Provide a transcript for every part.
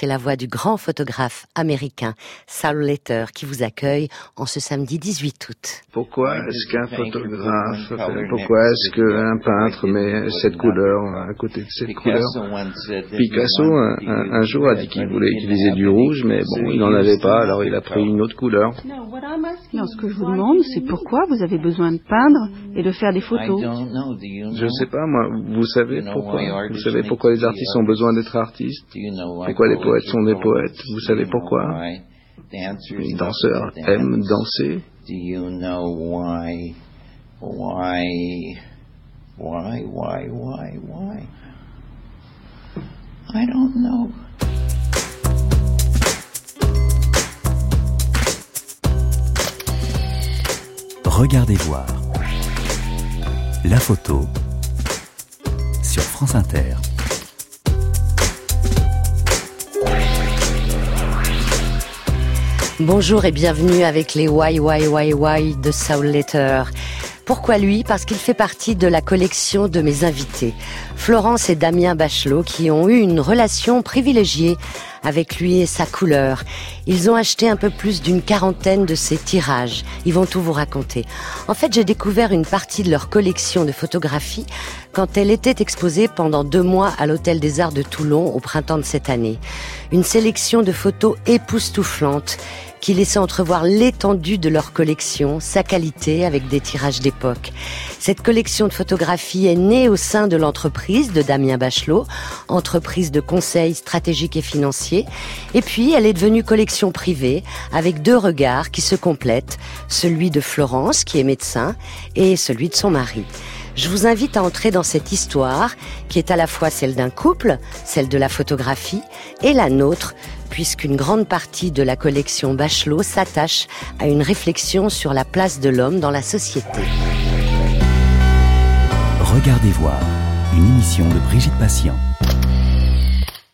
c'est la voix du grand photographe américain Saul Letter qui vous accueille en ce samedi 18 août. Pourquoi est-ce qu'un photographe, pourquoi est-ce qu'un peintre met cette couleur à côté de cette couleur Picasso, un, jour, a dit qu'il voulait utiliser du rouge, mais bon, il n'en avait pas, alors il a pris une autre couleur. Non, ce que je vous demande, c'est pourquoi vous avez besoin de peindre et de faire des photos? Je ne sais pas, moi, vous savez pourquoi. Vous savez pourquoi les artistes ont besoin d'être artistes? Pourquoi les poètes sont des poètes Vous savez pourquoi? Les danseurs aiment danser. Why, why, why, why? I don't know. Regardez voir. La photo sur France Inter. Bonjour et bienvenue avec les Why Why Why de Soul Letter. Pourquoi lui? Parce qu'il fait partie de la collection de mes invités, Florence et Damien Bachelot, qui ont eu une relation privilégiée avec lui et sa couleur. Ils ont acheté un peu plus d'une quarantaine de ses tirages. Ils vont tout vous raconter. En fait, j'ai découvert une partie de leur collection de photographies quand elle était exposée pendant deux mois à l'Hôtel des Arts de Toulon au printemps de cette année. Une sélection de photos époustouflantes qui laissait entrevoir l'étendue de leur collection, sa qualité avec des tirages d'époque. Cette collection de photographies est née au sein de l'entreprise de Damien Bachelot, entreprise de conseil stratégique et financier, et puis elle est devenue collection privée avec deux regards qui se complètent, celui de Florence qui est médecin et celui de son mari. Je vous invite à entrer dans cette histoire qui est à la fois celle d'un couple, celle de la photographie, et la nôtre, puisqu'une grande partie de la collection Bachelot s'attache à une réflexion sur la place de l'homme dans la société. Regardez voir, une émission de Brigitte Patient.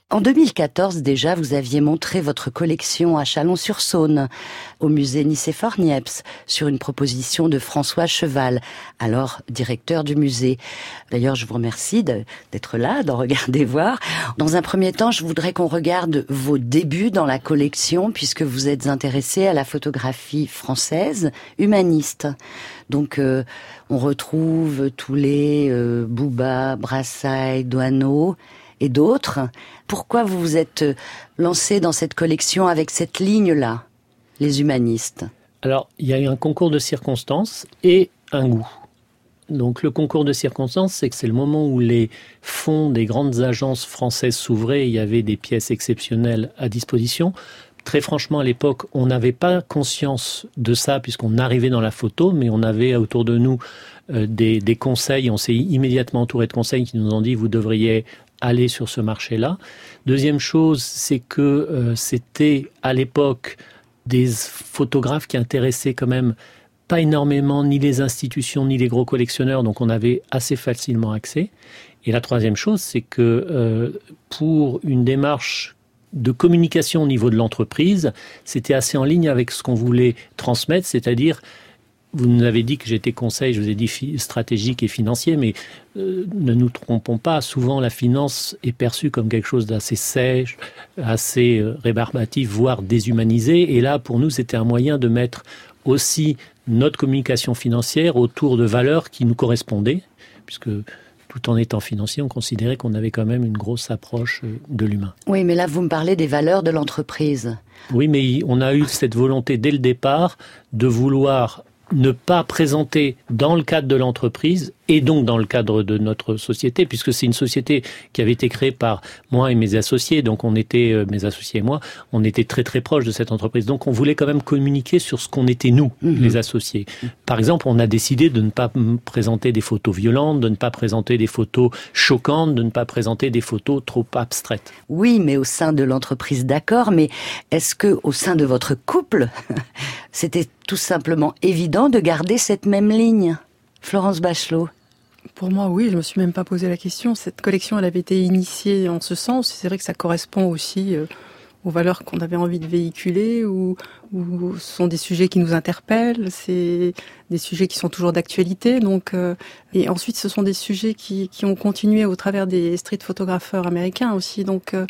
En 2014 déjà, vous aviez montré votre collection à Chalon-sur-Saône, au musée Nicéphore Niepce, sur une proposition de François Cheval, alors directeur du musée. D'ailleurs, je vous remercie d'être là, d'en regarder voir. Dans un premier temps, je voudrais qu'on regarde vos débuts dans la collection, puisque vous êtes intéressé à la photographie française humaniste. Donc, euh, on retrouve tous les euh, Bouba, Brassailles, Douaneau et d'autres. Pourquoi vous vous êtes euh, lancé dans cette collection avec cette ligne-là, les humanistes? Alors, il y a eu un concours de circonstances et un goût. Donc le concours de circonstances, c'est que c'est le moment où les fonds des grandes agences françaises s'ouvraient, il y avait des pièces exceptionnelles à disposition. Très franchement, à l'époque, on n'avait pas conscience de ça puisqu'on arrivait dans la photo, mais on avait autour de nous euh, des, des, conseils. On s'est immédiatement entouré de conseils qui nous ont dit vous devriez aller sur ce marché-là. Deuxième chose, c'est que euh, c'était à l'époque des photographes qui intéressaient quand même pas énormément ni les institutions ni les gros collectionneurs, donc on avait assez facilement accès. Et la troisième chose, c'est que euh, pour une démarche de communication au niveau de l'entreprise, c'était assez en ligne avec ce qu'on voulait transmettre, c'est-à-dire vous nous avez dit que j'étais conseil, je vous ai dit stratégique et financier, mais euh, ne nous trompons pas, souvent la finance est perçue comme quelque chose d'assez sèche, assez euh, rébarbatif, voire déshumanisé. Et là, pour nous, c'était un moyen de mettre aussi notre communication financière autour de valeurs qui nous correspondaient, puisque tout en étant financier, on considérait qu'on avait quand même une grosse approche euh, de l'humain. Oui, mais là, vous me parlez des valeurs de l'entreprise. Oui, mais on a eu cette volonté dès le départ de vouloir ne pas présenter dans le cadre de l'entreprise et donc dans le cadre de notre société, puisque c'est une société qui avait été créée par moi et mes associés, donc on était, euh, mes associés et moi, on était très très proches de cette entreprise. Donc on voulait quand même communiquer sur ce qu'on était nous, mhm. les associés. Par exemple, on a décidé de ne pas présenter des photos violentes, de ne pas présenter des photos choquantes, de ne pas présenter des photos trop abstraites. Oui, mais au sein de l'entreprise, d'accord, mais est-ce que au sein de votre couple, c'était tout simplement évident de garder cette même ligne? Florence Bachelot pour moi, oui, je me suis même pas posé la question. Cette collection, elle avait été initiée en ce sens. C'est vrai que ça correspond aussi euh, aux valeurs qu'on avait envie de véhiculer ou, ce sont des sujets qui nous interpellent, c'est des sujets qui sont toujours d'actualité. Donc, euh, et ensuite, ce sont des sujets qui, qui ont continué au travers des street photographeurs américains aussi. Donc, euh,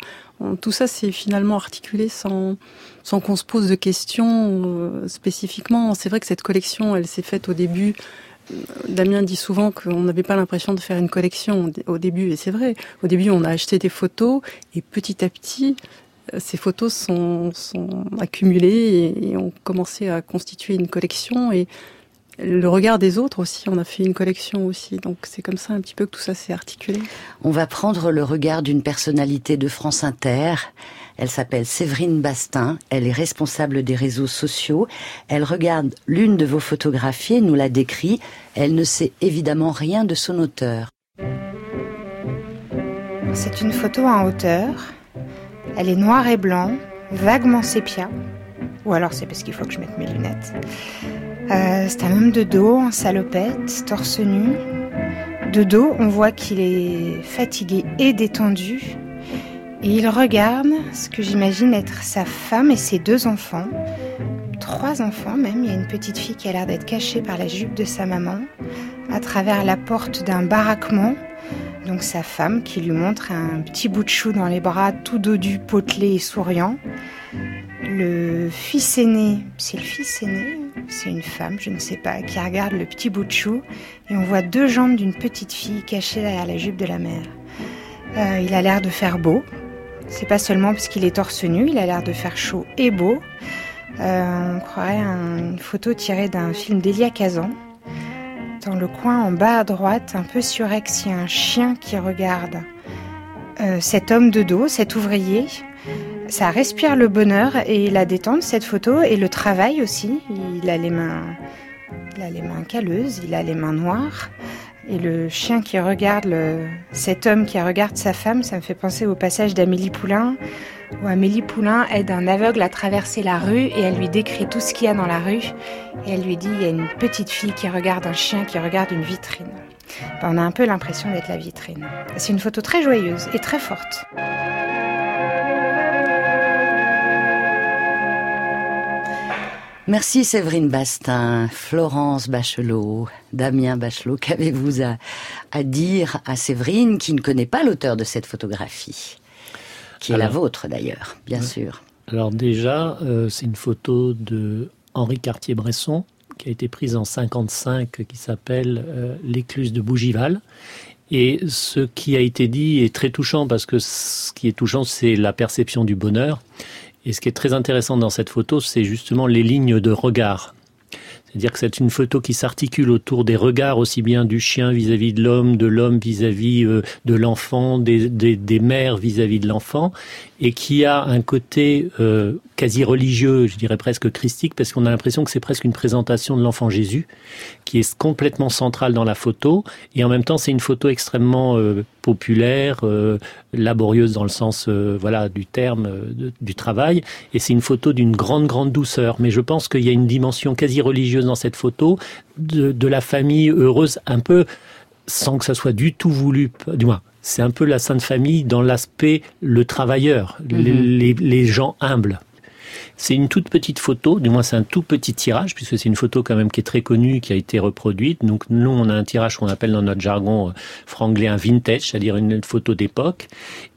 tout ça, c'est finalement articulé sans, sans qu'on se pose de questions euh, spécifiquement. C'est vrai que cette collection, elle s'est faite au début Damien dit souvent qu'on n'avait pas l'impression de faire une collection au début, et c'est vrai. Au début, on a acheté des photos, et petit à petit, ces photos sont, sont accumulées et, ont commencé à constituer une collection et le regard des autres aussi, on a fait une collection aussi. Donc c'est comme ça un petit peu que tout ça s'est articulé. On va prendre le regard d'une personnalité de France Inter. Elle s'appelle Séverine Bastin, elle est responsable des réseaux sociaux. Elle regarde l'une de vos photographies et nous la décrit. Elle ne sait évidemment rien de son auteur. C'est une photo en hauteur elle est noire et blanc, vaguement sépia. Ou alors c'est parce qu'il faut que je mette mes lunettes. Euh, c'est un homme de dos en salopette, torse nu. De dos, on voit qu'il est fatigué et détendu. Et il regarde ce que j'imagine être sa femme et ses deux enfants. Trois enfants même. Il y a une petite fille qui a l'air d'être cachée par la jupe de sa maman à travers la porte d'un baraquement donc sa femme qui lui montre un petit bout de chou dans les bras, tout dodu, potelé et souriant. Le fils aîné, c'est le fils aîné, c'est une femme, je ne sais pas, qui regarde le petit bout de chou et on voit deux jambes d'une petite fille cachée derrière la jupe de la mère. Euh, il a l'air de faire beau. C'est pas seulement parce qu'il est torse nu, il a l'air de faire chaud et beau. Euh, on croirait une photo tirée d'un film d'Elia Kazan dans le coin en bas à droite, un peu surex, il y a un chien qui regarde euh, cet homme de dos, cet ouvrier. Ça respire le bonheur et la détente, cette photo, et le travail aussi. Il a les mains, il a les mains calleuses, il a les mains noires. Et le chien qui regarde cet homme qui regarde sa femme, ça me fait penser au passage d'Amélie Poulain, où Amélie Poulain aide un aveugle à traverser la rue et elle lui décrit tout ce qu'il y a dans la rue. Et elle lui dit, il y a une petite fille qui regarde un chien qui regarde une vitrine. Ben, on a un peu l'impression d'être la vitrine. C'est une photo très joyeuse et très forte. Merci Séverine Bastin, Florence Bachelot, Damien Bachelot. Qu'avez-vous à, dire à Séverine qui ne connaît pas l'auteur de cette photographie Qui est la vôtre d'ailleurs, bien sûr? Alors déjà, euh, c'est une photo de Henri Cartier-Bresson qui a été prise en 55, qui s'appelle euh, L'écluse de Bougival. Et ce qui a été dit est très touchant parce que ce qui est touchant, c'est la perception du bonheur. Et ce qui est très intéressant dans cette photo, c'est justement les lignes de regard. C'est-à-dire que c'est une photo qui s'articule autour des regards aussi bien du chien vis-à-vis de l'homme, de l'homme vis-à-vis euh, de l'enfant, des, mères vis-à-vis de l'enfant, et qui a un côté euh, quasi religieux, je dirais presque christique, parce qu'on a l'impression que c'est presque une présentation de l'enfant Jésus, qui est complètement centrale dans la photo, et en même temps c'est une photo extrêmement euh, populaire, euh, laborieuse dans le sens voilà du terme du travail, et c'est une photo d'une grande grande douceur. Mais je pense qu'il y a une dimension quasi religieuse dans cette photo de, de la famille heureuse, un peu sans que ça soit du tout voulu, du moins c'est un peu la Sainte Famille dans l'aspect le travailleur, mhm. les, gens humbles. C'est une toute petite photo, du moins c'est un tout petit tirage, puisque c'est une photo quand même qui est très connue, qui a été reproduite. Donc nous, on a un tirage qu'on appelle dans notre jargon euh, franglais un vintage, c'est-à-dire une photo d'époque.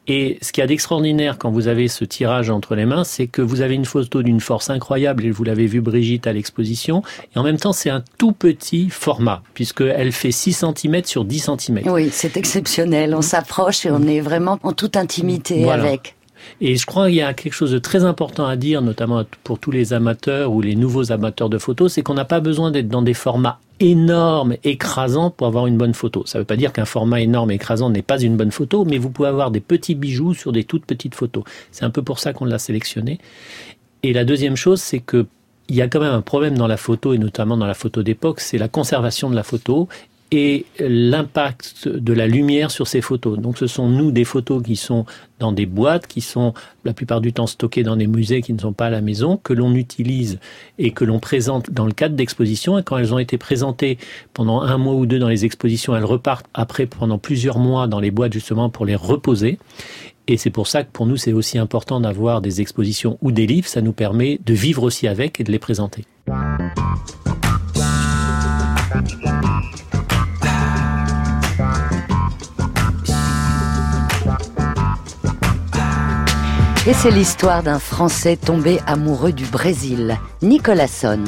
Et ce qui a d'extraordinaire quand vous avez ce tirage entre les mains, c'est que vous avez une photo d'une force incroyable, et vous l'avez vu Brigitte à l'exposition, et en même temps c'est un tout petit format, puisqu'elle fait 6 cm sur 10 cm. Oui, c'est exceptionnel, on s'approche et on est vraiment en toute intimité avec. Et je crois qu'il y a quelque chose de très important à dire, notamment pour tous les amateurs ou les nouveaux amateurs de photos, c'est qu'on n'a pas besoin d'être dans des formats énormes, écrasants pour avoir une bonne photo. Ça ne veut pas dire qu'un format énorme, écrasant n'est pas une bonne photo, mais vous pouvez avoir des petits bijoux sur des toutes petites photos. C'est un peu pour ça qu'on l'a sélectionné. Et la deuxième chose, c'est que il y a quand même un problème dans la photo et notamment dans la photo d'époque, c'est la conservation de la photo et l'impact de la lumière sur ces photos. Donc ce sont nous des photos qui sont dans des boîtes, qui sont la plupart du temps stockées dans des musées qui ne sont pas à la maison, que l'on utilise et que l'on présente dans le cadre d'expositions. Et quand elles ont été présentées pendant un mois ou deux dans les expositions, elles repartent après pendant plusieurs mois dans les boîtes justement pour les reposer. Et c'est pour ça que pour nous, c'est aussi important d'avoir des expositions ou des livres. Ça nous permet de vivre aussi avec et de les présenter. Et c'est l'histoire d'un Français tombé amoureux du Brésil, Nicolas Son.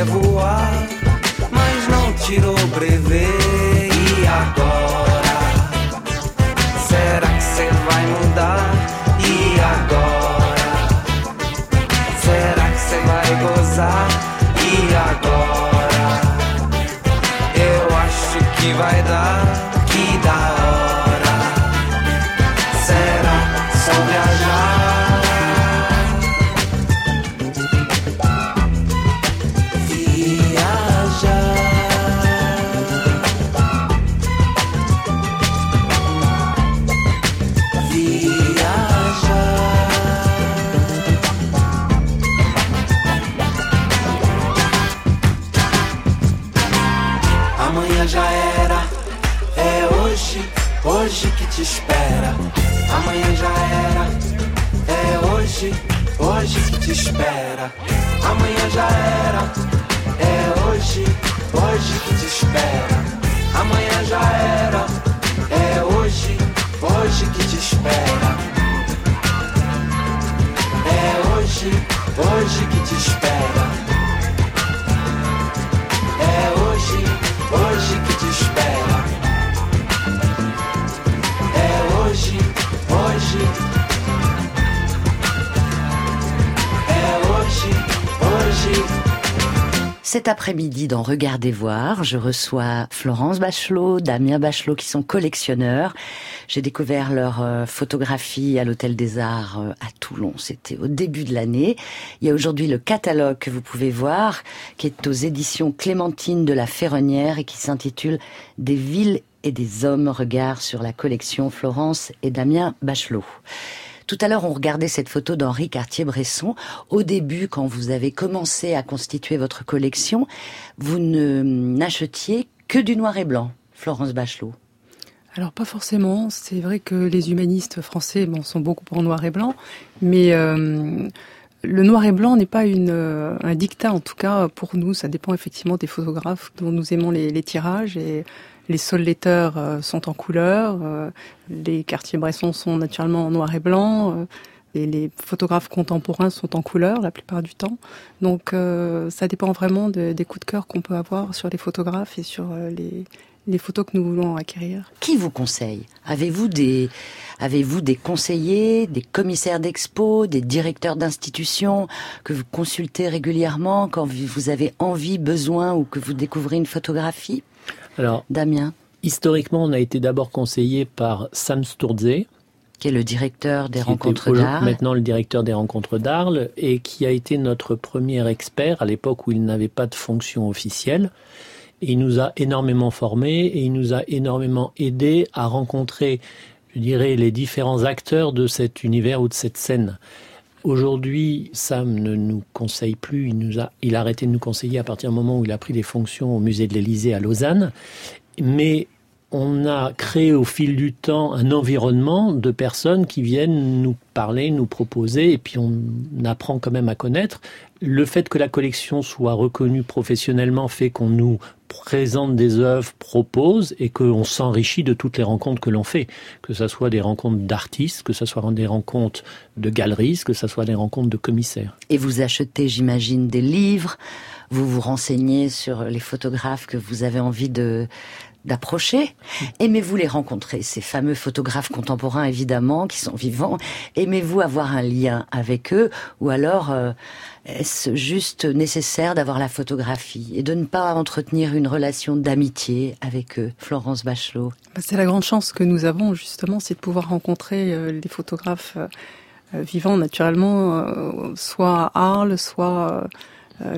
Quer voar, mas não tirou brevet? E agora? Será que você vai mudar? E agora? Será que você vai gozar? E agora? Eu acho que vai dar, que da hora. Já era, é hoje, hoje que te espera. Après-midi, dans Regardez voir, je reçois Florence Bachelot, Damien Bachelot, qui sont collectionneurs. J'ai découvert leur euh, photographie à l'Hôtel des Arts euh, à Toulon. C'était au début de l'année. Il y a aujourd'hui le catalogue que vous pouvez voir, qui est aux éditions Clémentine de la Ferronnière et qui s'intitule Des villes et des hommes, regard sur la collection Florence et Damien Bachelot. Tout à l'heure, on regardait cette photo d'Henri Cartier-Bresson. Au début, quand vous avez commencé à constituer votre collection, vous ne n'achetiez que du noir et blanc, Florence Bachelot. Alors pas forcément. C'est vrai que les humanistes français sont beaucoup pour noir et blanc, mais euh, le noir et blanc n'est pas euh, un dictat, en tout cas pour nous. Ça dépend effectivement des photographes dont nous aimons les, les tirages et les Sol Letter sont en couleur, euh, les Cartier-Bresson sont naturellement en noir et blanc. Et les photographes contemporains sont en couleur la plupart du temps. Donc euh, ça dépend vraiment des coups de cœur qu'on peut avoir sur les photographes et sur euh, les, les photos que nous voulons acquérir. Qui vous conseille? Avez-vous des, avez-vous des conseillers, des commissaires d'expo, des directeurs d'institutions que vous consultez régulièrement quand vous avez envie, besoin ou que vous découvrez une photographie? Alors, Damien Historiquement, on a été d'abord conseillé par Sam Sturze, qui est le directeur des rencontres d'Arles. Maintenant le directeur des rencontres d'Arles et qui a été notre premier expert à l'époque où il n'avait pas de fonction officielle. il nous a énormément formés et il nous a énormément aidé à rencontrer, je dirais, les différents acteurs de cet univers ou de cette scène. Aujourd'hui, Sam ne nous conseille plus. Il a arrêté de nous conseiller à partir du moment où il a pris des fonctions au musée de l'Élysée à Lausanne. Mais on a créé au fil du temps un environnement de personnes qui viennent nous parler, nous proposer, et puis on apprend quand même à connaître. Le fait que la collection soit reconnue professionnellement fait qu'on nous présente des œuvres, propose, et qu'on s'enrichit de toutes les rencontres que l'on fait. Que ce soit des rencontres d'artistes, que ce soit des rencontres de galeristes, que ce soit des rencontres de commissaires. Et vous achetez, j'imagine, des livres, vous vous renseignez sur les photographes que vous avez envie de d'approcher. Aimez-vous les rencontrer, ces fameux photographes contemporains évidemment, qui sont vivants? Aimez-vous avoir un lien avec eux? Ou alors euh, est-ce juste nécessaire d'avoir la photographie et de ne pas entretenir une relation d'amitié avec eux? Florence Bachelot. Bah, C'est la grande chance que nous avons justement, c'est de pouvoir rencontrer euh, les photographes euh, vivants naturellement, soit à Arles, soit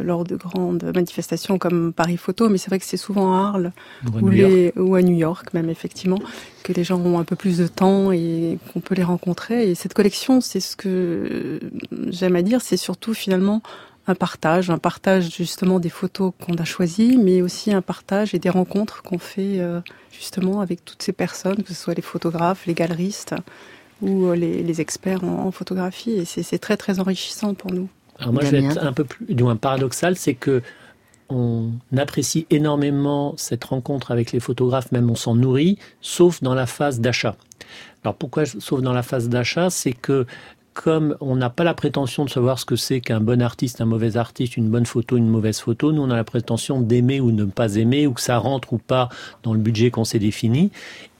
lors de grandes manifestations comme Paris Photo, mais c'est vrai que c'est souvent à Arles ou, les, ou, à New York même effectivement que les gens ont un peu plus de temps et qu'on peut les rencontrer. Et cette collection, c'est ce que j'aime à dire, c'est surtout finalement un partage, un partage justement des photos qu'on a choisies, mais aussi un partage et des rencontres qu'on fait euh, justement avec toutes ces personnes, que ce soit les photographes, les galeristes ou euh, les, experts en photographie. Et c'est très très enrichissant pour nous. Alors moi, je vais être un peu plus, du moins paradoxal, c'est que on apprécie énormément cette rencontre avec les photographes, même on s'en nourrit, sauf dans la phase d'achat. Alors pourquoi sauf dans la phase d'achat C'est que comme on n'a pas la prétention de savoir ce que c'est qu'un bon artiste, un mauvais artiste, une bonne photo, une mauvaise photo, nous on a la prétention d'aimer ou de ne pas aimer, ou que ça rentre ou pas dans le budget qu'on s'est défini.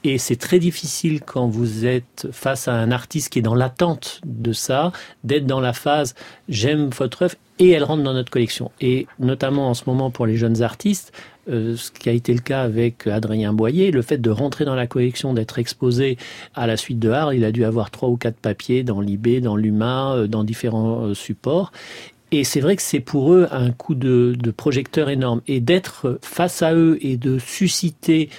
Et c'est très difficile quand vous êtes face à un artiste qui est dans l'attente de ça, d'être dans la phase j'aime votre œuvre et elle rentre dans notre collection. Et notamment en ce moment pour les jeunes artistes, euh, ce qui a été le cas avec Adrien Boyer, le fait de rentrer dans la collection, d'être exposé à la suite de Art, il a dû avoir trois ou quatre papiers dans l'IB, dans l'UMA, euh, dans différents euh, supports. Et c'est vrai que c'est pour eux un coup de, de projecteur énorme. Et d'être face à eux et de susciter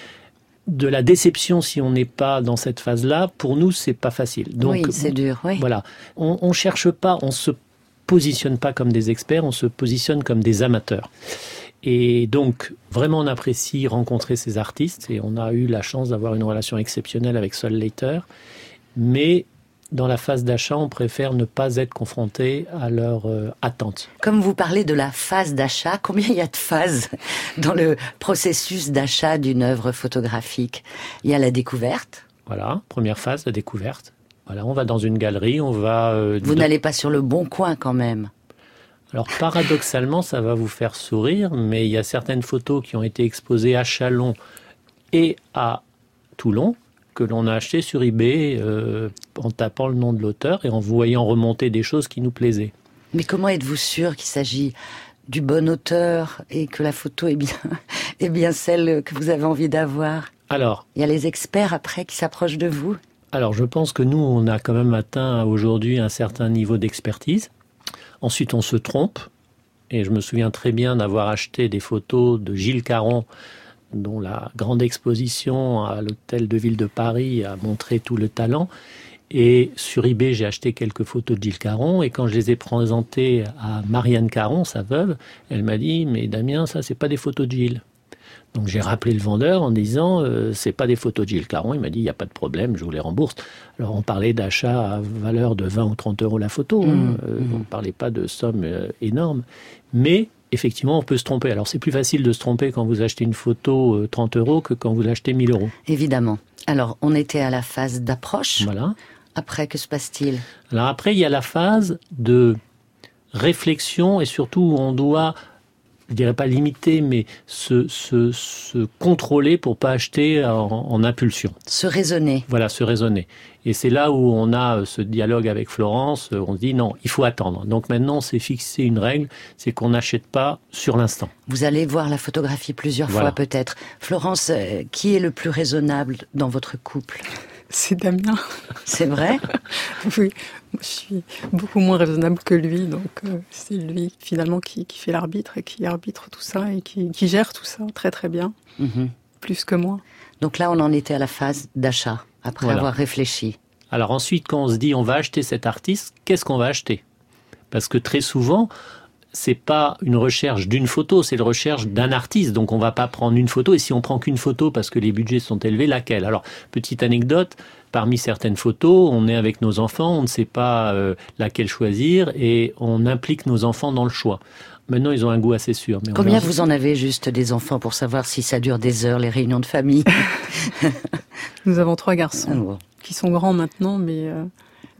de la déception si on n'est pas dans cette phase-là, pour nous, c'est pas facile. Donc, oui, c'est dur. Oui. Voilà, on, on cherche pas, on se positionne pas comme des experts, on se positionne comme des amateurs. Et donc, vraiment, on apprécie rencontrer ces artistes et on a eu la chance d'avoir une relation exceptionnelle avec Sol Later. Mais dans la phase d'achat, on préfère ne pas être confronté à leurs euh, attentes. Comme vous parlez de la phase d'achat, combien il y a de phases dans le processus d'achat d'une œuvre photographique? Il y a la découverte. Voilà, première phase, la découverte. Voilà, on va dans une galerie, on va. Euh, vous n'allez pas sur le bon coin quand même. Alors paradoxalement, ça va vous faire sourire, mais il y a certaines photos qui ont été exposées à Chalon et à Toulon que l'on a achetées sur eBay euh, en tapant le nom de l'auteur et en voyant remonter des choses qui nous plaisaient. Mais comment êtes-vous sûr qu'il s'agit du bon auteur et que la photo est bien, est bien celle que vous avez envie d'avoir? Alors, il y a les experts après qui s'approchent de vous? Alors, je pense que nous, on a quand même atteint aujourd'hui un certain niveau d'expertise. Ensuite, on se trompe. Et je me souviens très bien d'avoir acheté des photos de Gilles Caron, dont la grande exposition à l'hôtel de ville de Paris a montré tout le talent. Et sur eBay, j'ai acheté quelques photos de Gilles Caron. Et quand je les ai présentées à Marianne Caron, sa veuve, elle m'a dit Mais Damien, ça, c'est pas des photos de Gilles. Donc j'ai rappelé le vendeur en disant euh, c'est pas des photos de Gilles Caron. Il m'a dit il n'y a pas de problème, je vous les rembourse. Alors on parlait d'achat à valeur de 20 ou 30 euros la photo. Hein. Mmh, euh, mmh. On ne parlait pas de sommes euh, énormes. Mais effectivement, on peut se tromper. Alors c'est plus facile de se tromper quand vous achetez une photo 30 euros que quand vous l'achetez 1000 euros. Évidemment. Alors on était à la phase d'approche. Voilà. Après, que se passe-t-il? Alors après, il y a la phase de réflexion et surtout où on doit je dirais pas limiter, mais se, se, se contrôler pour pas acheter en, en, impulsion. Se raisonner. Voilà, se raisonner. Et c'est là où on a euh, ce dialogue avec Florence. Euh, on se dit non, il faut attendre. Donc maintenant, c'est fixé une règle, c'est qu'on n'achète pas sur l'instant. Vous allez voir la photographie plusieurs voilà. fois peut-être. Florence, euh, qui est le plus raisonnable dans votre couple? C'est Damien. C'est vrai Oui, je suis beaucoup moins raisonnable que lui, donc euh, c'est lui finalement qui, qui fait l'arbitre et qui arbitre tout ça et qui, qui, gère tout ça très très bien, mm -hmm. plus que moi. Donc là, on en était à la phase d'achat, après voilà. avoir réfléchi. Alors ensuite, quand on se dit on va acheter cet artiste, qu'est-ce qu'on va acheter? Parce que très souvent, c'est pas une recherche d'une photo, c'est la recherche d'un artiste. Donc on va pas prendre une photo. Et si on prend qu'une photo parce que les budgets sont élevés, laquelle? Alors petite anecdote. Parmi certaines photos, on est avec nos enfants, on ne sait pas euh, laquelle choisir et on implique nos enfants dans le choix. Maintenant, ils ont un goût assez sûr. Mais Combien vous en avez juste des enfants pour savoir si ça dure des heures, les réunions de famille? Nous avons trois garçons ah bon. qui sont grands maintenant, mais euh,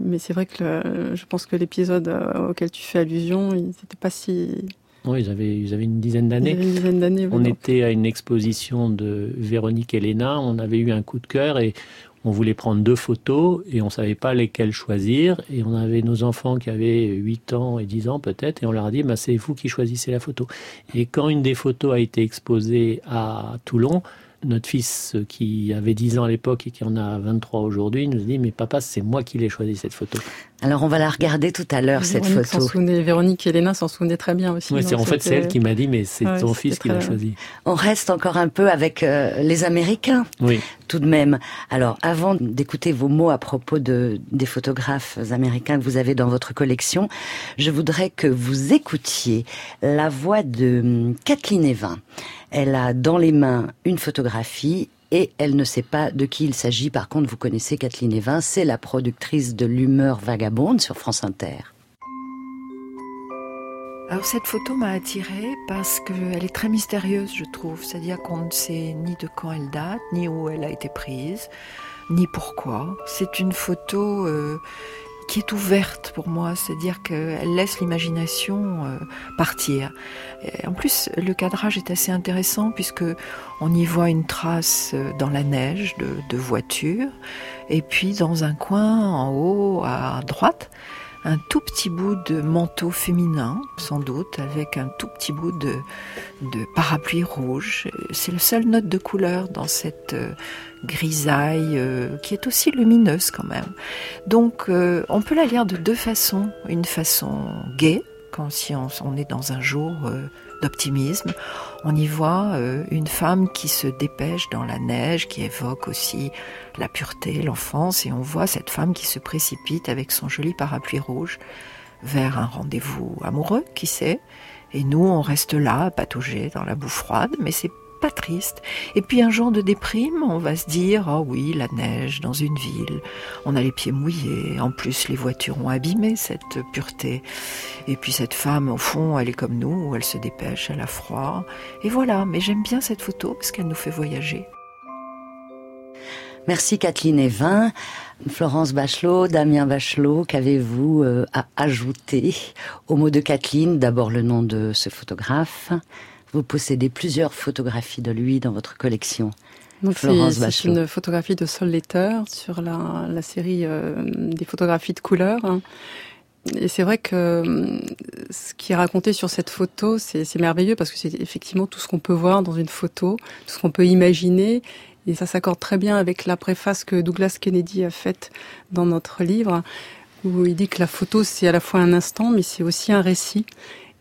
mais c'est vrai que le, je pense que l'épisode auquel tu fais allusion, ils n'étaient pas si. Oui, ils avaient, ils avaient une dizaine d'années. d'années. On était à une exposition de Véronique Elena. On avait eu un coup de cœur et on voulait prendre deux photos et on savait pas lesquelles choisir. Et on avait nos enfants qui avaient 8 ans et 10 ans peut-être et on leur a dit, bah, c'est vous qui choisissez la photo. Et quand une des photos a été exposée à Toulon, notre fils qui avait 10 ans à l'époque et qui en a 23 aujourd'hui nous dit mais papa c'est moi qui l'ai choisi cette photo. Alors on va la regarder tout à l'heure cette photo. Souvenait, Véronique et Elena s'en souvenaient très bien aussi. C'est en fait c'est elle qui m'a dit mais c'est ouais, ton fils qui l'a choisi. On reste encore un peu avec euh, les Américains. Oui. Tout de même. Alors avant d'écouter vos mots à propos de des photographes américains que vous avez dans votre collection, je voudrais que vous écoutiez la voix de hum, Kathleen Evin. Elle a dans les mains une photographie et elle ne sait pas de qui il s'agit. Par contre, vous connaissez Kathleen Evin, c'est la productrice de L'humeur vagabonde sur France Inter. Alors cette photo m'a attirée parce qu'elle est très mystérieuse, je trouve. C'est-à-dire qu'on ne sait ni de quand elle date, ni où elle a été prise, ni pourquoi. C'est une photo euh, qui est ouverte pour moi, c'est-à-dire qu'elle laisse l'imagination euh, partir. En plus, le cadrage est assez intéressant puisque on y voit une trace euh, dans la neige de, de voiture, et puis dans un coin en haut à droite, un tout petit bout de manteau féminin, sans doute, avec un tout petit bout de, parapluie rouge. C'est la seule note de couleur dans cette euh, grisaille euh, qui est aussi lumineuse quand même. Donc euh, on peut la lire de deux façons. Une façon gaie, quand si on, est dans un jour d'optimisme, on y voit euh, une femme qui se dépêche dans la neige, qui évoque aussi la pureté, l'enfance, et on voit cette femme qui se précipite avec son joli parapluie rouge vers un rendez-vous amoureux, qui sait? Et nous, on reste là, pataugés dans la boue froide, mais c'est pas triste. Et puis un jour de déprime, on va se dire oh oui, la neige dans une ville, on a les pieds mouillés, en plus les voitures ont abîmé cette pureté. Et puis cette femme, au fond, elle est comme nous, elle se dépêche, elle a froid. Et voilà, mais j'aime bien cette photo parce qu'elle nous fait voyager. Merci Kathleen Evin. Florence Bachelot, Damien Bachelot, qu'avez-vous euh, à ajouter au mot de Kathleen? D'abord le nom de ce photographe. Vous possédez plusieurs photographies de lui dans votre collection. C'est une photographie de Sol Letter sur la, la série euh, des photographies de couleur. Et c'est vrai que euh, ce qui est raconté sur cette photo, c'est merveilleux parce que c'est effectivement tout ce qu'on peut voir dans une photo, tout ce qu'on peut imaginer. Et ça s'accorde très bien avec la préface que Douglas Kennedy a faite dans notre livre, où il dit que la photo, c'est à la fois un instant, mais c'est aussi un récit.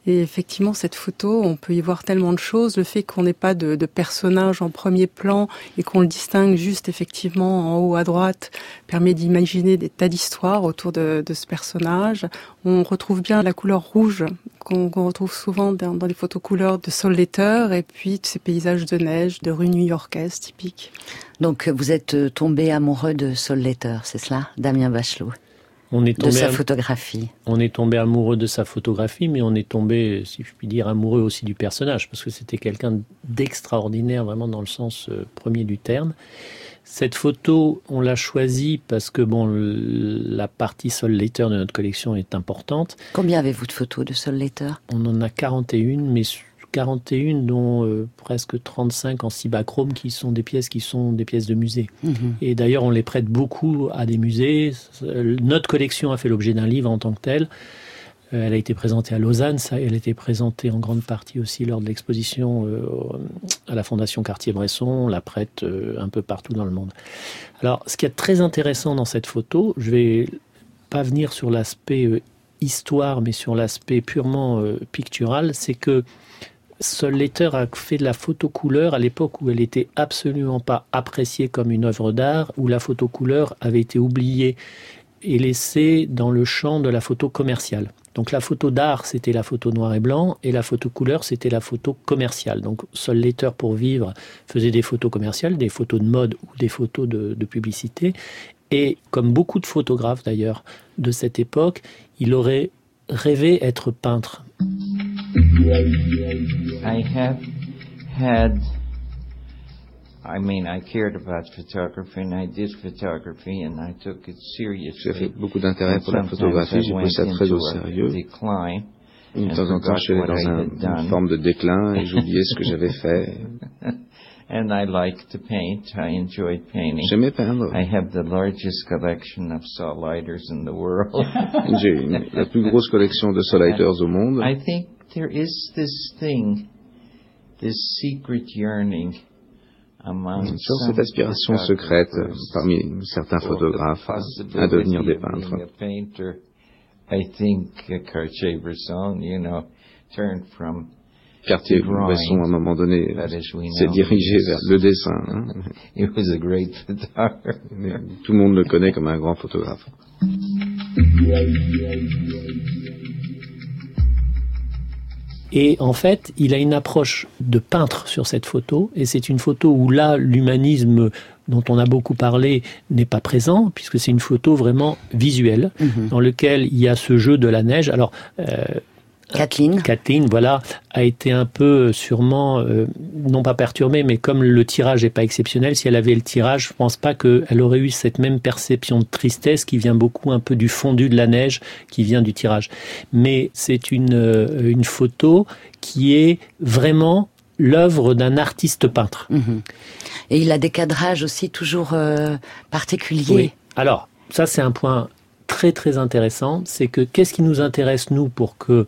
Et effectivement, cette photo, on peut y voir tellement de choses. Le fait qu'on n'ait pas de, de, personnage en premier plan et qu'on le distingue juste effectivement en haut à droite permet d'imaginer des tas d'histoires autour de, de, ce personnage. On retrouve bien la couleur rouge qu'on qu retrouve souvent dans, dans, les photos couleurs de Sol Letter et puis ces paysages de neige, de rue new-yorkaise typiques. Donc vous êtes tombé amoureux de Sol Letter, c'est cela, Damien Bachelot? On est tombé de sa photographie. On est tombé amoureux de sa photographie, mais on est tombé, si je puis dire, amoureux aussi du personnage, parce que c'était quelqu'un d'extraordinaire, vraiment dans le sens euh, premier du terme. Cette photo, on l'a choisie parce que bon, la partie Sol Later de notre collection est importante. Combien avez-vous de photos de Sol Later On en a 41, mais 41 dont euh, presque 35 en cibachrome qui sont des pièces qui sont des pièces de musée. Mhm. Et d'ailleurs, on les prête beaucoup à des musées. Notre collection a fait l'objet d'un livre en tant que tel. Euh, elle a été présentée à Lausanne, ça, elle a été présentée en grande partie aussi lors de l'exposition euh, à la Fondation Cartier-Bresson, on la prête un peu partout dans le monde. Alors, ce qui est très intéressant dans cette photo, je vais pas venir sur l'aspect histoire, mais sur l'aspect purement pictural, c'est que Sol Letter a fait de la photo couleur à l'époque où elle était absolument pas appréciée comme une œuvre d'art, où la photo couleur avait été oubliée et laissée dans le champ de la photo commerciale. Donc la photo d'art, c'était la photo noir et blanc, et la photo couleur, c'était la photo commerciale. Donc Sol Letter, pour vivre, faisait des photos commerciales, des photos de mode ou des photos de, de publicité. Et comme beaucoup de photographes d'ailleurs de cette époque, il aurait rêvé être peintre. I have had, I mean, I cared about photography and I did photography and I took it seriously. J'ai fait beaucoup d'intérêt pour la photographie, j'ai pris ça très au sérieux. De temps en temps, je suis dans un, une forme de déclin et j'oubliais ce que j'avais fait. And I like to paint. I enjoy painting. J'aimais peindre. I have the largest collection of saw lighters in the world. J'ai la plus grosse collection de saw lighters au monde. I think there is this thing, this secret yearning among Sur cette aspiration secrète parmi certains photographes à devenir des peintres. I think Cartier-Bresson, you know, turned from Cartier-Bresson, à un moment donné, s'est dirigé vers le dessin. Hein. Tout le monde le connaît comme un grand photographe. Et en fait, il a une approche de peintre sur cette photo, et c'est une photo où là, l'humanisme dont on a beaucoup parlé n'est pas présent, puisque c'est une photo vraiment visuelle, mhm. dans lequel il y a ce jeu de la neige. Alors, euh, Kathleen. Kathleen, voilà, a été un peu euh, sûrement, euh, non pas perturbée, mais comme le tirage n'est pas exceptionnel, si elle avait le tirage, je pense pas qu'elle aurait eu cette même perception de tristesse qui vient beaucoup un peu du fondu de la neige qui vient du tirage. Mais c'est une, euh, une photo qui est vraiment l'œuvre d'un artiste peintre. Mhm. Et il a des cadrages aussi toujours particuliers. Oui. Alors, ça c'est un point très très intéressant, c'est que qu'est-ce qui nous intéresse nous pour que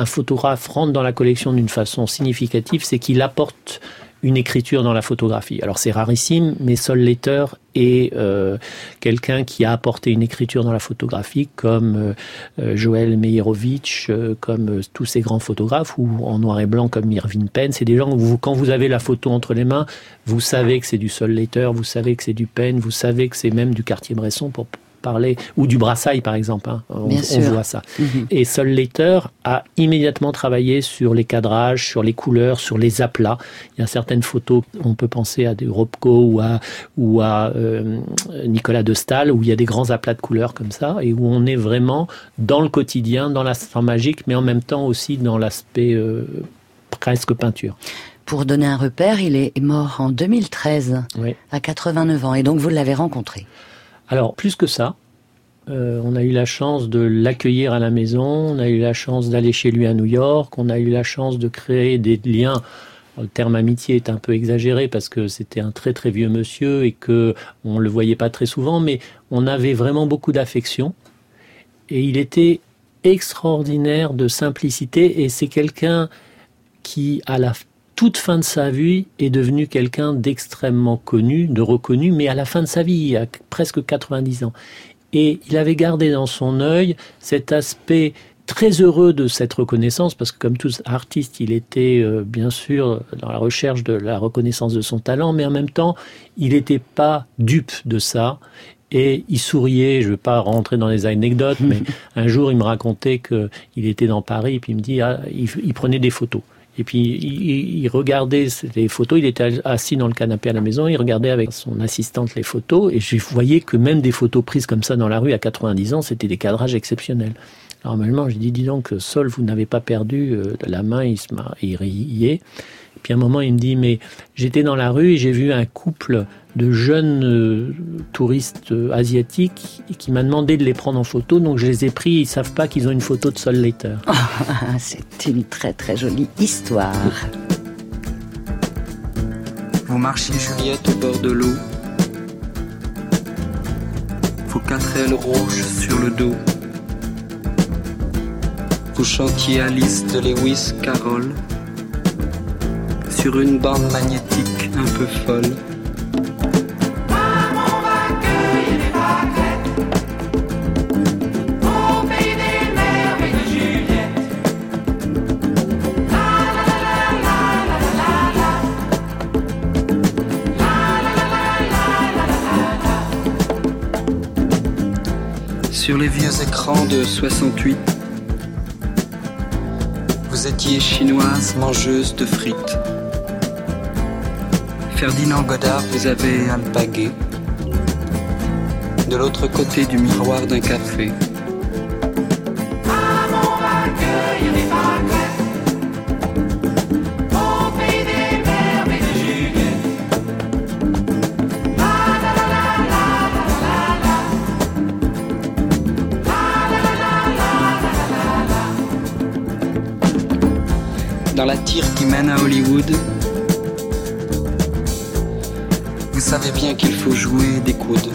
un photographe rentre dans la collection d'une façon significative, c'est qu'il apporte une écriture dans la photographie. Alors c'est rarissime, mais Sol Letter est euh, quelqu'un qui a apporté une écriture dans la photographie, comme euh, euh, Joël Meyerowitz, comme tous ces grands photographes, ou en noir et blanc comme Irving Penn. C'est des gens où quand vous avez la photo entre les mains, vous savez que c'est du Sol Letter, vous savez que c'est du Penn, vous savez que c'est même du Cartier-Bresson pour parler, ou du brassail par exemple, hein. on, voit ça. Mhm. Et Sol Leiter a immédiatement travaillé sur les cadrages, sur les couleurs, sur les aplats. Il y a certaines photos, on peut penser à des Robco ou à, ou à euh, Nicolas de Stahl, où il y a des grands aplats de couleurs comme ça, et où on est vraiment dans le quotidien, dans l'aspect magique, mais en même temps aussi dans l'aspect euh, presque peinture. Pour donner un repère, il est mort en 2013, à 89 ans, et donc vous l'avez rencontré. Alors, plus que ça, euh, on a eu la chance de l'accueillir à la maison, on a eu la chance d'aller chez lui à New York, on a eu la chance de créer des liens. Le terme amitié est un peu exagéré parce que c'était un très très vieux monsieur et que on le voyait pas très souvent, mais on avait vraiment beaucoup d'affection et il était extraordinaire de simplicité et c'est quelqu'un qui à la toute fin de sa vie, est devenu quelqu'un d'extrêmement connu, de reconnu, mais à la fin de sa vie, à presque 90 ans. Et il avait gardé dans son œil cet aspect très heureux de cette reconnaissance, parce que comme tous artistes, il était euh, bien sûr dans la recherche de la reconnaissance de son talent, mais en même temps, il n'était pas dupe de ça. Et il souriait, je ne veux pas rentrer dans les anecdotes, mais un jour il me racontait qu'il était dans Paris, et puis il me dit, ah, il prenait des photos. Et puis il, regardait les photos, il était assis dans le canapé à la maison, il regardait avec son assistante les photos, et je voyais que même des photos prises comme ça dans la rue à 90 ans, c'était des cadrages exceptionnels. Normalement, je dis, dis donc, Sol, vous n'avez pas perdu euh, la main, il, se il riait. Puis à un moment, il me dit, mais j'étais dans la rue et j'ai vu un couple de jeunes euh, touristes euh, asiatiques qui m'a demandé de les prendre en photo, donc je les ai pris. Ils savent pas qu'ils ont une photo de Sol Later. c'est une très très jolie histoire. Vous marchiez Juliette au bord de l'eau. Vos quatre ailes rouges sur le dos. Vous chantiez Alice de Lewis Carroll sur une bande magnétique un peu folle. Sur les vieux écrans de 68, étiez chinoise mangeuse de frites. Ferdinand Godard vous avez alpagué de l'autre côté du miroir d'un café. À Hollywood, Vous savez bien qu'il faut jouer des coudes.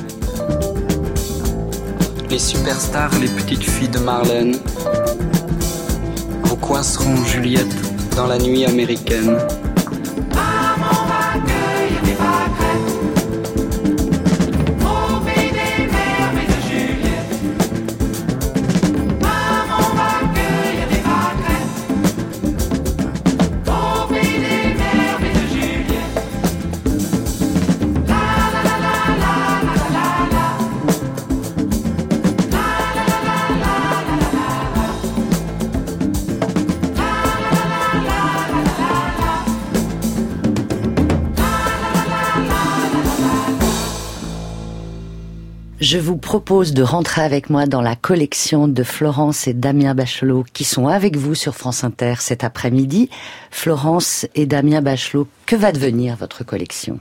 Les superstars, les petites filles de Marlène, vous coinceront Juliette dans la nuit américaine. Je vous propose de rentrer avec moi dans la collection de Florence et Damien Bachelot qui sont avec vous sur France Inter cet après-midi. Florence et Damien Bachelot, que va devenir votre collection?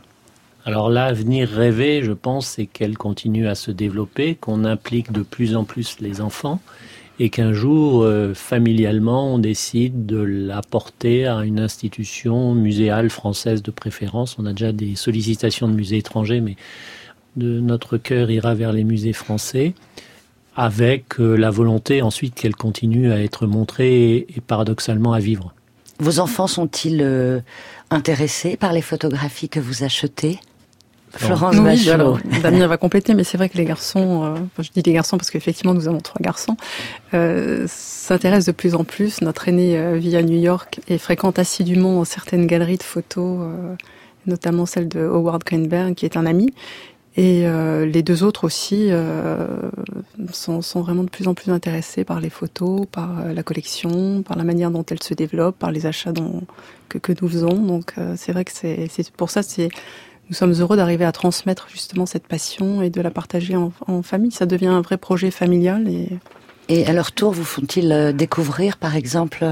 Alors l'avenir rêvé, je pense, c'est qu'elle continue à se développer, qu'on implique de plus en plus les enfants et qu'un jour, euh, familialement, on décide de l'apporter à une institution muséale française de préférence. On a déjà des sollicitations de musées étrangers, mais de notre cœur ira vers les musées français, avec euh, la volonté ensuite qu'elle continue à être montrée et, paradoxalement à vivre. Vos enfants sont-ils euh, intéressés par les photographies que vous achetez? Florence oui, alors, Damien va compléter, mais c'est vrai que les garçons, euh, je dis les garçons parce qu'effectivement nous avons trois garçons, s'intéressent de plus en plus. Notre aîné vit à New York et fréquente assidûment certaines galeries de photos, notamment celle de Howard Greenberg, qui est un ami. Et euh, les deux autres aussi euh, sont, sont, vraiment de plus en plus intéressés par les photos, par euh, la collection, par la manière dont elles se développent, par les achats dont, que, que nous faisons. Donc euh, c'est vrai que c'est pour ça c'est nous sommes heureux d'arriver à transmettre justement cette passion et de la partager en, en, famille. Ça devient un vrai projet familial. Et, et à leur tour, vous font-ils découvrir, par exemple,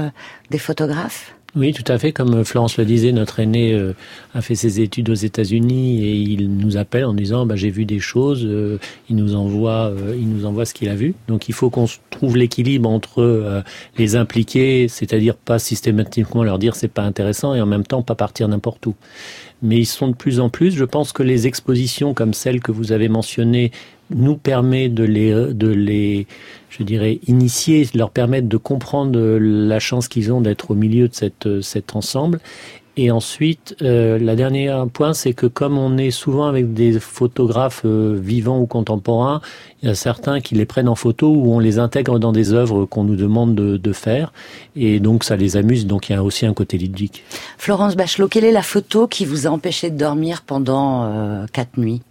des photographes? Oui, tout à fait. Comme Florence le disait, notre aîné euh, a fait ses études aux États-Unis et il nous appelle en disant bah, j'ai vu des choses. Euh, il nous envoie, euh, il nous envoie ce qu'il a vu. Donc il faut qu'on trouve l'équilibre entre les impliquer, c'est-à-dire pas systématiquement leur dire c'est pas intéressant et en même temps pas partir n'importe où. Mais ils sont de plus en plus. Je pense que les expositions comme celle que vous avez mentionnée nous permet de les, de les, je dirais, initier, leur permettre de comprendre la chance qu'ils ont d'être au milieu de cette, cet ensemble. Et ensuite, euh, la dernière point, c'est que comme on est souvent avec des photographes euh, vivants ou contemporains, il y a certains qui les prennent en photo ou on les intègre dans des œuvres qu'on nous demande de, de, faire. Et donc, ça les amuse. Donc, il y a aussi un côté ludique. Florence Bachelot, quelle est la photo qui vous a empêché de dormir pendant euh, quatre nuits?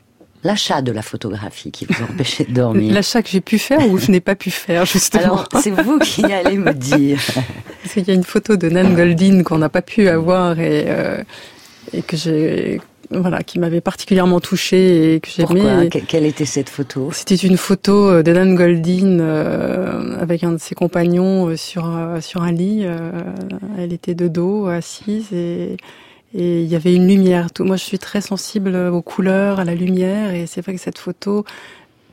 L'achat de la photographie qui vous empêchait de dormir L'achat que j'ai pu faire ou je n'ai pas pu faire, justement. Alors, c'est vous qui allez me dire. Parce qu'il y a une photo de Nan Goldin qu'on n'a pas pu avoir et, euh, et que j'ai voilà, qui m'avait particulièrement touchée et que j'aimais. Quelle était cette photo? C'était une photo euh, de Nan Goldin euh, avec un de ses compagnons sur sur un lit. elle était de dos, assise et et il y avait une lumière. Moi, je suis très sensible aux couleurs, à la lumière, et c'est vrai que cette photo,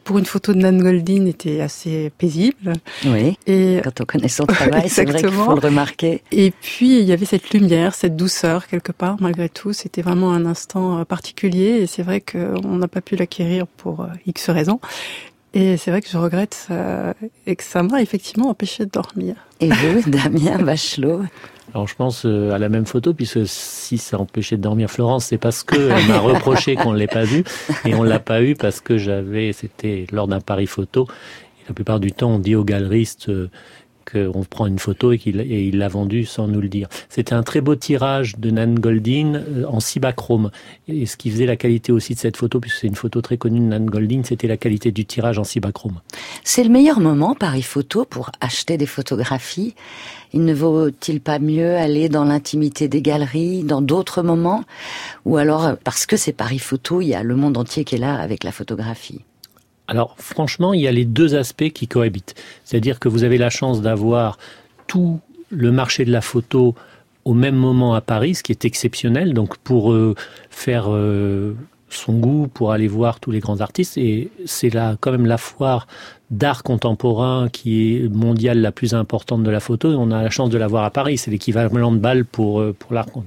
pour une photo de Nan Goldin était assez paisible. Oui. Et quand on connaît son travail, c'est vrai qu'il faut le remarquer. Et puis il y avait cette lumière, cette douceur quelque part. Malgré tout, c'était vraiment un instant euh, particulier. Et c'est vrai qu'on n'a pas pu l'acquérir pour euh, X raisons. Et c'est vrai que je regrette euh, et que ça m'a effectivement empêché de dormir. Et vous, Damien Bachelot alors je pense euh, à la même photo, puisque si ça empêchait de dormir Florence, c'est parce qu'elle m'a reproché qu'on ne l'ait pas vue, et on l'a pas eu parce que j'avais, c'était lors d'un pari photo, et la plupart du temps on dit aux galeristes euh, qu'on prend une photo et qu'il l'a vendue sans nous le dire. C'était un très beau tirage de Nan Goldin euh, en cibachrome. Et ce qui faisait la qualité aussi de cette photo, puisque c'est une photo très connue de Nan Goldin, c'était la qualité du tirage en cibachrome. C'est le meilleur moment, Paris Photo, pour acheter des photographies. Il ne vaut-il pas mieux aller dans l'intimité des galeries, dans d'autres moments? Ou alors, parce que c'est Paris Photo, il y a le monde entier qui est là avec la photographie? Alors franchement, il y a les deux aspects qui cohabitent. C'est-à-dire que vous avez la chance d'avoir tout le marché de la photo au même moment à Paris, ce qui est exceptionnel. Donc pour euh, faire euh, son goût, pour aller voir tous les grands artistes, et c'est là quand même la foire d'art contemporain qui est mondiale la plus importante de la photo. On a la chance de la voir à Paris. C'est l'équivalent de balle pour, euh, pour l'art. Donc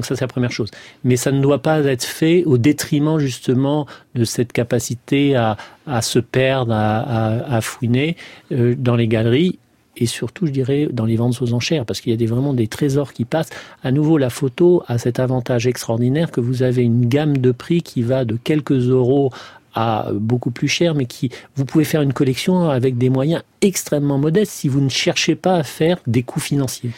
ça, c'est la première chose. Mais ça ne doit pas être fait au détriment justement de cette capacité à, à se perdre, à, à, à fouiner euh, dans les galeries et surtout, je dirais, dans les ventes aux enchères, parce qu'il y a des, vraiment des trésors qui passent. À nouveau, la photo a cet avantage extraordinaire que vous avez une gamme de prix qui va de quelques euros à beaucoup plus cher, mais qui vous pouvez faire une collection avec des moyens extrêmement modestes si vous ne cherchez pas à faire des coûts financiers.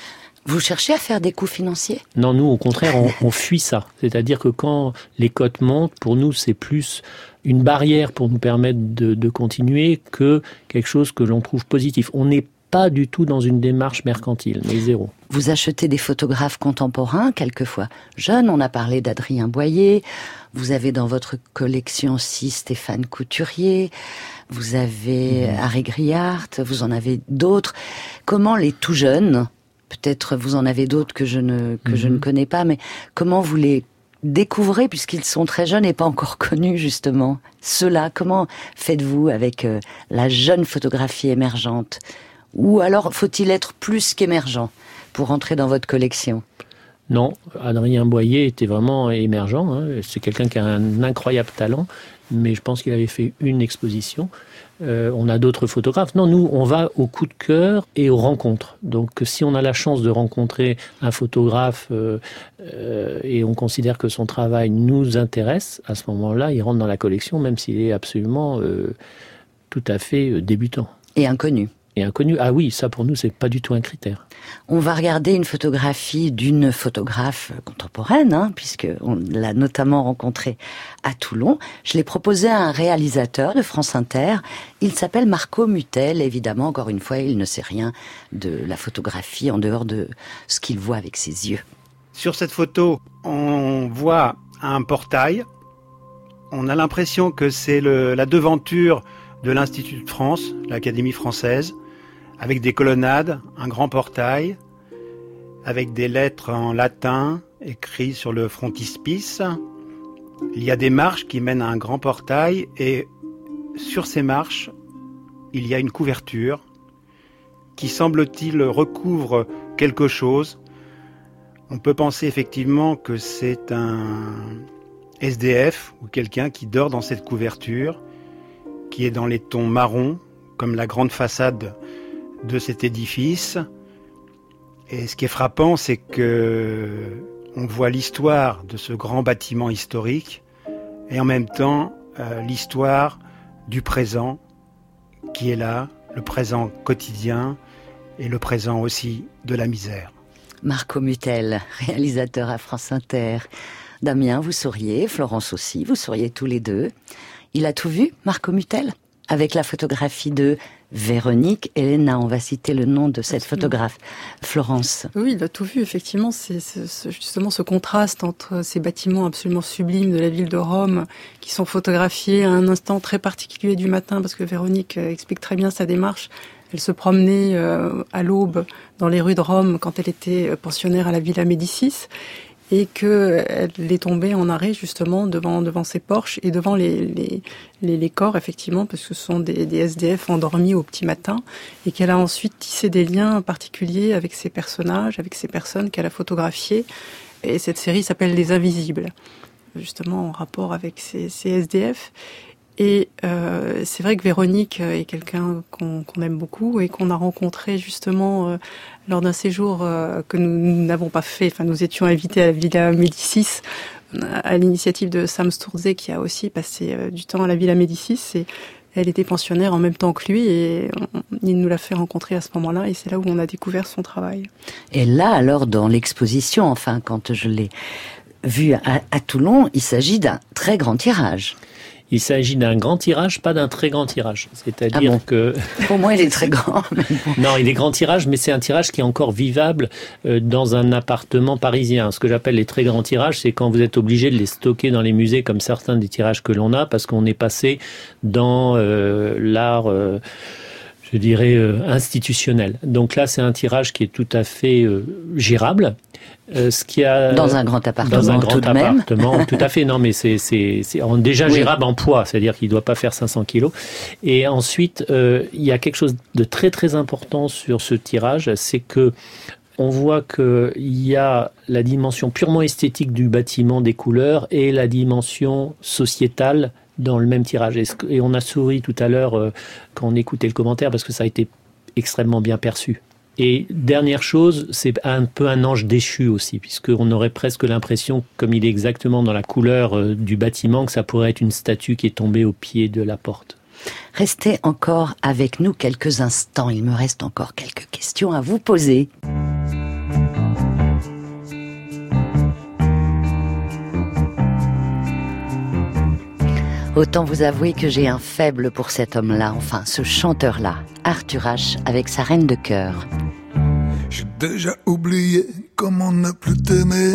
Vous cherchez à faire des coûts financiers? Non, nous, au contraire, on, fuit ça. C'est-à-dire que quand les cotes montent, pour nous, c'est plus une barrière pour nous permettre de, de continuer que quelque chose que l'on trouve positif. On n'est pas du tout dans une démarche mercantile, mais zéro. Vous achetez des photographes contemporains, quelquefois jeunes. On a parlé d'Adrien Boyer. Vous avez dans votre collection aussi Stéphane Couturier. Vous avez mmh. Harry Griart. Vous en avez d'autres. Comment les tout jeunes, peut-être vous en avez d'autres que je ne que je ne mmh. connais pas, mais comment vous les découvrez puisqu'ils sont très jeunes et pas encore connus justement? Ceux-là, comment faites-vous avec euh, la jeune photographie émergente? Ou alors faut-il être plus qu'émergent pour entrer dans votre collection? Non, Adrien Boyer était vraiment émergent. Hein. C'est quelqu'un qui a un incroyable talent, mais je pense qu'il avait fait une exposition. Euh, on a d'autres photographes. Non, nous, on va au coup de cœur et aux rencontres. Donc, si on a la chance de rencontrer un photographe euh, euh, et on considère que son travail nous intéresse, à ce moment-là, il rentre dans la collection, même s'il est absolument tout à fait débutant. Et inconnu et inconnu. Ah oui, ça pour nous, c'est pas du tout un critère. On va regarder une photographie d'une photographe contemporaine, hein, puisque on l'a notamment rencontrée à Toulon. Je l'ai proposé à un réalisateur de France Inter. Il s'appelle Marco Mutel. Évidemment, encore une fois, il ne sait rien de la photographie en dehors de ce qu'il voit avec ses yeux. Sur cette photo, on voit un portail. On a l'impression que c'est la devanture de l'Institut de France, l'Académie française avec des colonnades, un grand portail, avec des lettres en latin écrites sur le frontispice. Il y a des marches qui mènent à un grand portail et sur ces marches, il y a une couverture qui semble-t-il recouvre quelque chose. On peut penser effectivement que c'est un SDF ou quelqu'un qui dort dans cette couverture, qui est dans les tons marrons, comme la grande façade de cet édifice. Et ce qui est frappant, c'est que on voit l'histoire de ce grand bâtiment historique et en même temps euh, l'histoire du présent qui est là, le présent quotidien et le présent aussi de la misère. Marco Mutel, réalisateur à France Inter. Damien, vous souriez, Florence aussi, vous souriez tous les deux. Il a tout vu, Marco Mutel avec la photographie de Véronique Elena. On va citer le nom de cette photographe, Florence. Oui, il a tout vu, effectivement. C'est justement ce contraste entre ces bâtiments absolument sublimes de la ville de Rome, qui sont photographiés à un instant très particulier du matin, parce que Véronique euh, explique très bien sa démarche. Elle se promenait euh, à l'aube dans les rues de Rome quand elle était euh, pensionnaire à la Villa Médicis et qu'elle est tombée en arrêt justement devant devant ses porches et devant les les, les, corps effectivement parce que ce sont des, des SDF endormis au petit matin et qu'elle a ensuite tissé des liens particuliers avec ces personnages, avec ces personnes qu'elle a photographiées. Et cette série s'appelle Les Invisibles justement en rapport avec ces, ces SDF et euh, c'est vrai que Véronique est quelqu'un qu'on aime beaucoup et qu'on a rencontré justement euh, lors d'un séjour euh, que nous n'avons pas fait. Enfin, nous étions invités à la Villa Médicis à l'initiative de Sam Sturze qui a aussi passé euh, du temps à la Villa Médicis et elle était pensionnaire en même temps que lui et il nous l'a fait rencontrer à ce moment-là et c'est là où on a découvert son travail. Et là, alors, dans l'exposition, enfin, quand je l'ai vu à, à Toulon, il s'agit d'un très grand tirage. Il s'agit d'un grand tirage, pas d'un très grand tirage. C'est-à-dire ah que... Pour moi, il est très grand. non, il est grand tirage, mais c'est un tirage qui est encore vivable euh, dans un appartement parisien. Ce que j'appelle les très grands tirages, c'est quand vous êtes obligé de les stocker dans les musées comme certains des tirages que l'on a, parce qu'on est passé dans euh, l'art... Euh, je dirais, euh, institutionnel. Donc là, c'est un tirage qui est tout à fait euh, gérable. Euh, ce qui a dans un grand appartement, dans un grand tout appartement, tout à fait. Non, mais c'est c'est déjà gérable en poids, c'est-à-dire qu'il ne doit pas faire 500 kilos. Et ensuite, il y a quelque chose de très très important sur ce tirage, c'est que on voit qu'il y a la dimension purement esthétique du bâtiment, des couleurs, et la dimension sociétale dans le même tirage. Et on a souri tout à l'heure euh, quand on écoutait le commentaire parce que ça a été extrêmement bien perçu. Et dernière chose, c'est un peu un ange déchu aussi, puisqu'on aurait presque l'impression, comme il est exactement dans la couleur euh, du bâtiment, que ça pourrait être une statue qui est tombée au pied de la porte. Restez encore avec nous quelques instants, il me reste encore quelques questions à vous poser. Autant vous avouer que j'ai un faible pour cet homme-là, enfin ce chanteur-là, Arthur H, avec sa reine de cœur. J'ai déjà oublié comment ne plus t'aimer.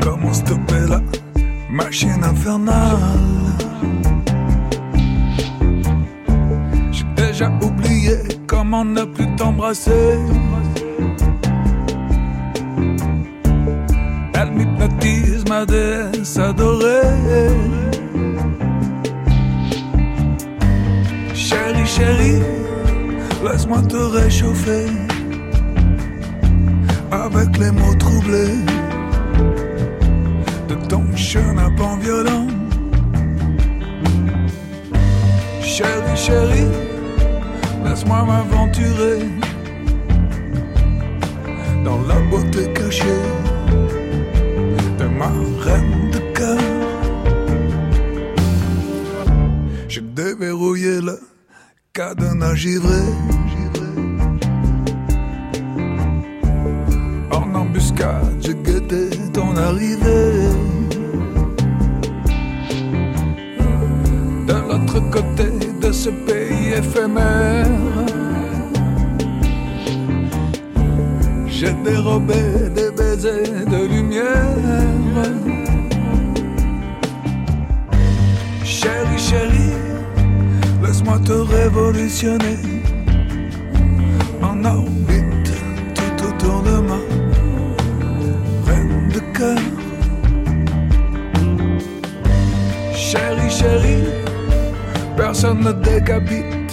Comment stopper la machine infernale? J'ai déjà oublié comment ne plus t'embrasser. Elle m'hypnotise, ma déesse adorée. Chérie, chérie, laisse-moi te réchauffer. Avec les mots troublés de ton chenapan violent. Chérie, chérie, laisse-moi m'aventurer dans la beauté cachée ma reine de cœur. J'ai déverrouillé le cadenas givré. En embuscade, j'ai guetté ton arrivée. De l'autre côté de ce pays éphémère. J'ai dérobé des de lumière. Chérie, chérie, laisse-moi te révolutionner en orbite tout autour de ma reine de cœur. Chérie, chérie, personne ne décapite,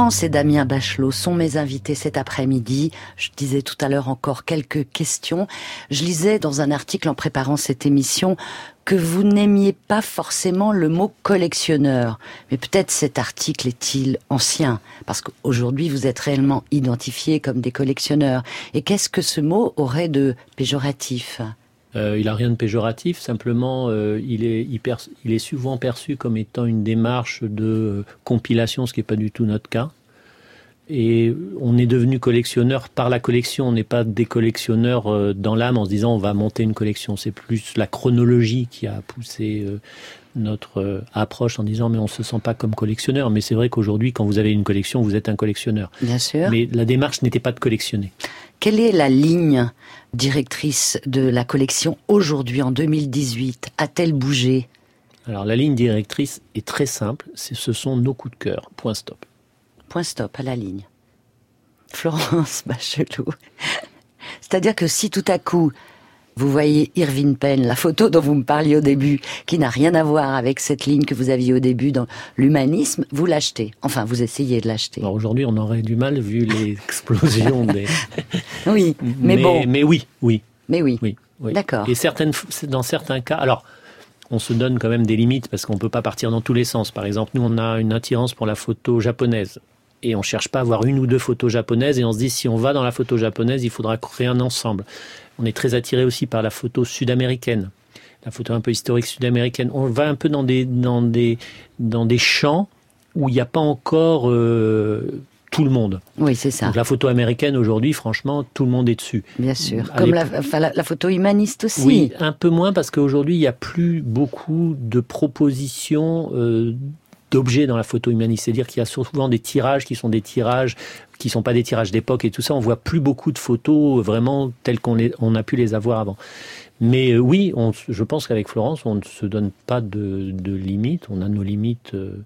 Florence et Damien Bachelot sont mes invités cet après-midi. Je disais tout à l'heure encore quelques questions. Je lisais dans un article en préparant cette émission que vous n'aimiez pas forcément le mot collectionneur. Mais peut-être cet article est-il ancien Parce qu'aujourd'hui, vous êtes réellement identifiés comme des collectionneurs. Et qu'est-ce que ce mot aurait de péjoratif? Euh, il a rien de péjoratif, simplement euh, il, est, il, est souvent perçu comme étant une démarche de euh, compilation, ce qui n'est pas du tout notre cas. Et on est devenu collectionneur par la collection, on n'est pas des collectionneurs dans l'âme en se disant on va monter une collection. C'est plus la chronologie qui a poussé notre approche en disant mais on se sent pas comme collectionneur. Mais c'est vrai qu'aujourd'hui quand vous avez une collection, vous êtes un collectionneur. Bien sûr. Mais la démarche n'était pas de collectionner. Quelle est la ligne directrice de la collection aujourd'hui en 2018 A-t-elle bougé? Alors la ligne directrice est très simple, ce sont nos coups de cœur. Point stop. Point stop à la ligne. Florence Bachelot. C'est-à-dire que si tout à coup vous voyez Irving Penn, la photo dont vous me parliez au début, qui n'a rien à voir avec cette ligne que vous aviez au début dans l'humanisme, vous l'achetez. Enfin, vous essayez de l'acheter. Alors aujourd'hui, on aurait du mal vu l'explosion des. Oui, mais, bon. Mais oui, oui. Mais oui. Oui. oui. D'accord. Et certaines, dans certains cas, alors. On se donne quand même des limites parce qu'on peut pas partir dans tous les sens. Par exemple, nous, on a une attirance pour la photo japonaise. Et on cherche pas à avoir une ou deux photos japonaises et on se dit si on va dans la photo japonaise, il faudra créer un ensemble. On est très attiré aussi par la photo sud-américaine, la photo un peu historique sud-américaine. On va un peu dans des dans des dans des champs où il n'y a pas encore euh, tout le monde. Oui, c'est ça. Donc la photo américaine aujourd'hui, franchement, tout le monde est dessus. Bien sûr. À Comme la, l'époque- enfin, la, la photo humaniste aussi. Oui, un peu moins parce qu'aujourd'hui, il n'y a plus beaucoup de propositions euh, d'objets dans la photo humaniste. C'est-à-dire qu'il y a souvent des tirages qui sont des tirages qui sont pas des tirages d'époque et tout ça. On voit plus beaucoup de photos vraiment telles qu'on on a pu les avoir avant. Mais euh, oui, je pense qu'avec Florence, on ne se donne pas de, limites. On a nos limites. euh,